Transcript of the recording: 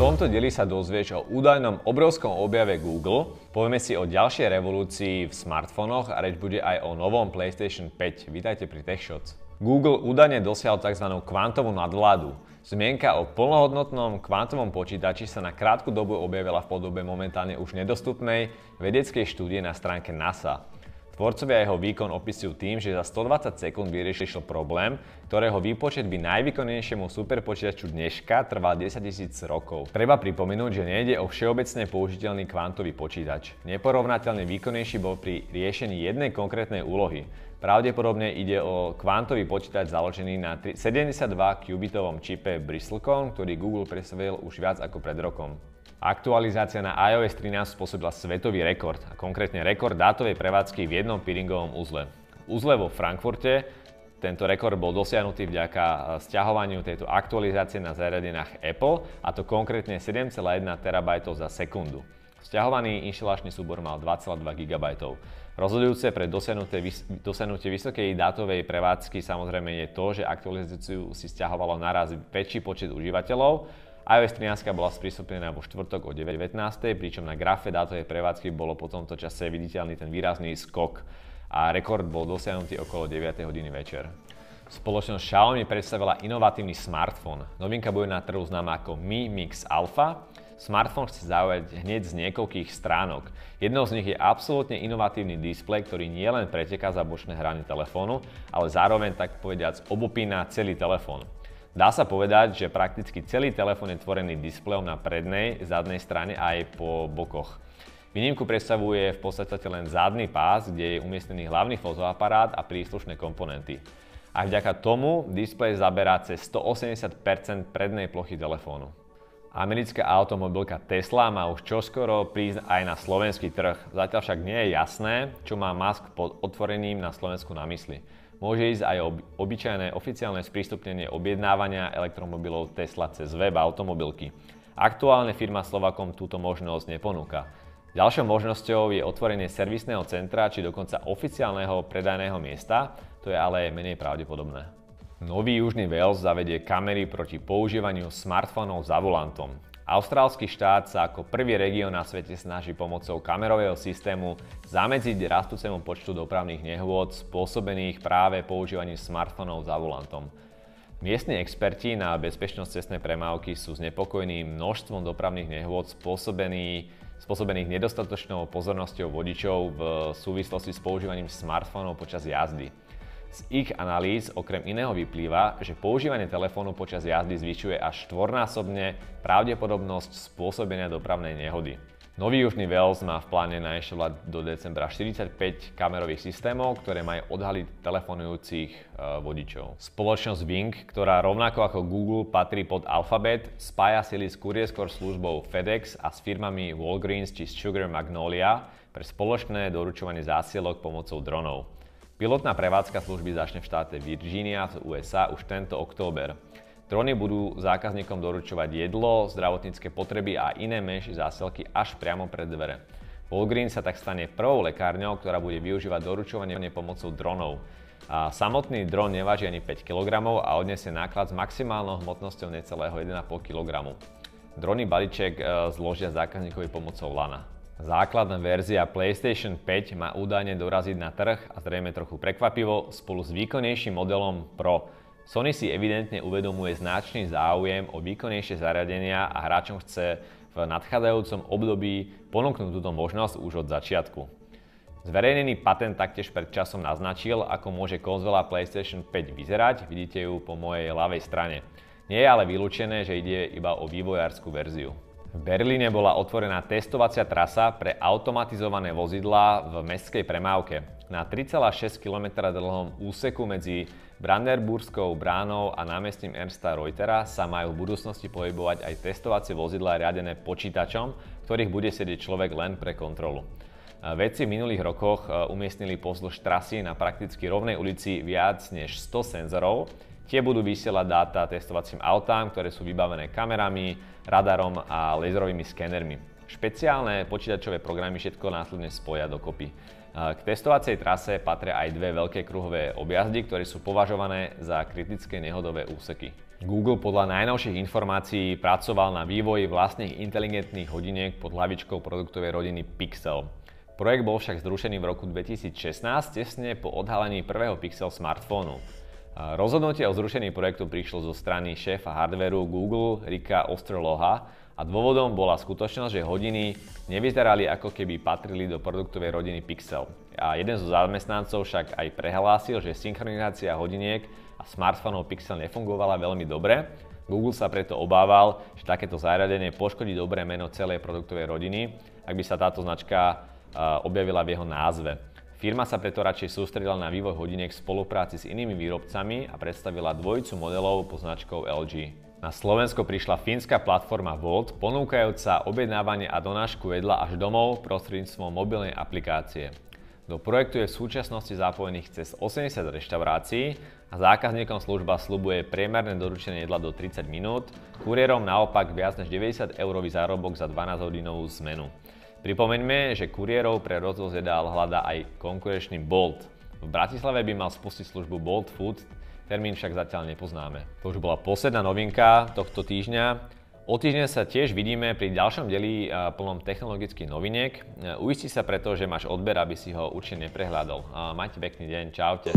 tomto dieli sa dozvieš o údajnom obrovskom objave Google, povieme si o ďalšej revolúcii v smartfónoch a reč bude aj o novom PlayStation 5. Vítajte pri TechShots. Google údajne dosiahol tzv. kvantovú nadvládu. Zmienka o plnohodnotnom kvantovom počítači sa na krátku dobu objavila v podobe momentálne už nedostupnej vedeckej štúdie na stránke NASA. Tvorcovia jeho výkon opisujú tým, že za 120 sekúnd vyriešil problém, ktorého výpočet by najvýkonnejšiemu superpočítaču dneška trval 10 000 rokov. Treba pripomenúť, že nejde o všeobecne použiteľný kvantový počítač. Neporovnateľne výkonnejší bol pri riešení jednej konkrétnej úlohy. Pravdepodobne ide o kvantový počítač založený na 72-qubitovom čipe Bristlecon, ktorý Google predstavil už viac ako pred rokom. Aktualizácia na iOS 13 spôsobila svetový rekord, a konkrétne rekord dátovej prevádzky v jednom peeringovom uzle. Uzle vo Frankfurte tento rekord bol dosiahnutý vďaka stiahovaniu tejto aktualizácie na zariadeniach Apple, a to konkrétne 7,1 TB za sekundu. Sťahovaný inštalačný súbor mal 2,2 GB. Rozhodujúce pre dosiahnutie vysokej dátovej prevádzky samozrejme je to, že aktualizáciu si stiahovalo naraz väčší počet užívateľov, iOS 13 bola sprístupnená vo štvrtok o 9.19, pričom na grafe dátovej prevádzky bolo po tomto čase viditeľný ten výrazný skok a rekord bol dosiahnutý okolo 9 hodiny večer. Spoločnosť Xiaomi predstavila inovatívny smartfón. Novinka bude na trhu známa ako Mi Mix Alpha. Smartfón chce zaujať hneď z niekoľkých stránok. Jednou z nich je absolútne inovatívny displej, ktorý nielen preteká za bočné hrany telefónu, ale zároveň tak povediac obopína celý telefón. Dá sa povedať, že prakticky celý telefón je tvorený displejom na prednej, zadnej strane a aj po bokoch. Výnimku predstavuje v podstate len zadný pás, kde je umiestnený hlavný fotoaparát a príslušné komponenty. A vďaka tomu displej zaberá cez 180% prednej plochy telefónu. Americká automobilka Tesla má už čoskoro prísť aj na slovenský trh. Zatiaľ však nie je jasné, čo má Musk pod otvorením na Slovensku na mysli. Môže ísť aj o obyčajné oficiálne sprístupnenie objednávania elektromobilov Tesla cez web automobilky. Aktuálne firma Slovakom túto možnosť neponúka. Ďalšou možnosťou je otvorenie servisného centra či dokonca oficiálneho predajného miesta, to je ale menej pravdepodobné. Nový Južný Wales zavedie kamery proti používaniu smartfónov za volantom. Austrálsky štát sa ako prvý región na svete snaží pomocou kamerového systému zamedziť rastúcemu počtu dopravných nehôd spôsobených práve používaním smartfónov za volantom. Miestni experti na bezpečnosť cestnej premávky sú znepokojení množstvom dopravných nehôd spôsobených, spôsobených nedostatočnou pozornosťou vodičov v súvislosti s používaním smartfónov počas jazdy. Z ich analýz okrem iného vyplýva, že používanie telefónu počas jazdy zvyšuje až štvornásobne pravdepodobnosť spôsobenia dopravnej nehody. Nový Južný Wales má v pláne nainštalovať do decembra 45 kamerových systémov, ktoré majú odhaliť telefonujúcich e, vodičov. Spoločnosť Wing, ktorá rovnako ako Google patrí pod Alphabet, spája sily s kurierskor službou FedEx a s firmami Walgreens či Sugar Magnolia pre spoločné doručovanie zásielok pomocou dronov. Pilotná prevádzka služby začne v štáte Virginia z USA už tento október. Drony budú zákazníkom doručovať jedlo, zdravotnícke potreby a iné menšie zásielky až priamo pred dvere. Walgreens sa tak stane prvou lekárňou, ktorá bude využívať doručovanie pomocou dronov. A samotný dron neváži ani 5 kg a odniesie náklad s maximálnou hmotnosťou necelého 1,5 kg. Drony balíček e, zložia zákazníkovi pomocou lana. Základná verzia PlayStation 5 má údajne doraziť na trh a zrejme trochu prekvapivo spolu s výkonnejším modelom Pro. Sony si evidentne uvedomuje značný záujem o výkonnejšie zariadenia a hráčom chce v nadchádzajúcom období ponúknuť túto možnosť už od začiatku. Zverejnený patent taktiež pred časom naznačil, ako môže konzola PlayStation 5 vyzerať, vidíte ju po mojej ľavej strane. Nie je ale vylúčené, že ide iba o vývojárskú verziu. V Berlíne bola otvorená testovacia trasa pre automatizované vozidlá v mestskej premávke. Na 3,6 km dlhom úseku medzi Brandenburskou bránou a námestím Ernsta Reutera sa majú v budúcnosti pohybovať aj testovacie vozidlá riadené počítačom, ktorých bude sedieť človek len pre kontrolu. Vedci v minulých rokoch e, umiestnili pozdĺž trasy na prakticky rovnej ulici viac než 100 senzorov, Tie budú vysielať dáta testovacím autám, ktoré sú vybavené kamerami, radarom a laserovými skenermi. Špeciálne počítačové programy všetko následne spoja dokopy. K testovacej trase patria aj dve veľké kruhové objazdy, ktoré sú považované za kritické nehodové úseky. Google podľa najnovších informácií pracoval na vývoji vlastných inteligentných hodiniek pod hlavičkou produktovej rodiny Pixel. Projekt bol však zrušený v roku 2016, tesne po odhalení prvého Pixel smartfónu. Rozhodnutie o zrušení projektu prišlo zo strany šéfa hardveru Google Rika Osterloha, a dôvodom bola skutočnosť, že hodiny nevyzerali ako keby patrili do produktovej rodiny Pixel. A jeden zo zamestnancov však aj prehlásil, že synchronizácia hodiniek a smartfónov Pixel nefungovala veľmi dobre. Google sa preto obával, že takéto zariadenie poškodí dobré meno celej produktovej rodiny, ak by sa táto značka objavila v jeho názve. Firma sa preto radšej sústredila na vývoj hodiniek v spolupráci s inými výrobcami a predstavila dvojicu modelov pod značkou LG. Na Slovensko prišla fínska platforma Volt, ponúkajúca objednávanie a donášku jedla až domov prostredníctvom mobilnej aplikácie. Do projektu je v súčasnosti zapojených cez 80 reštaurácií a zákazníkom služba slubuje priemerné doručenie jedla do 30 minút, kuriérom naopak viac než 90 eurový zárobok za 12-hodinovú zmenu. Pripomeňme, že kuriérov pre rozvoz jedál hľadá aj konkurenčný Bolt. V Bratislave by mal spustiť službu Bolt Food, Termín však zatiaľ nepoznáme. To už bola posledná novinka tohto týždňa. O týždeň sa tiež vidíme pri ďalšom deli plnom technologických noviniek. Uisti sa preto, že máš odber, aby si ho určite neprehľadol. Majte pekný deň, čaute.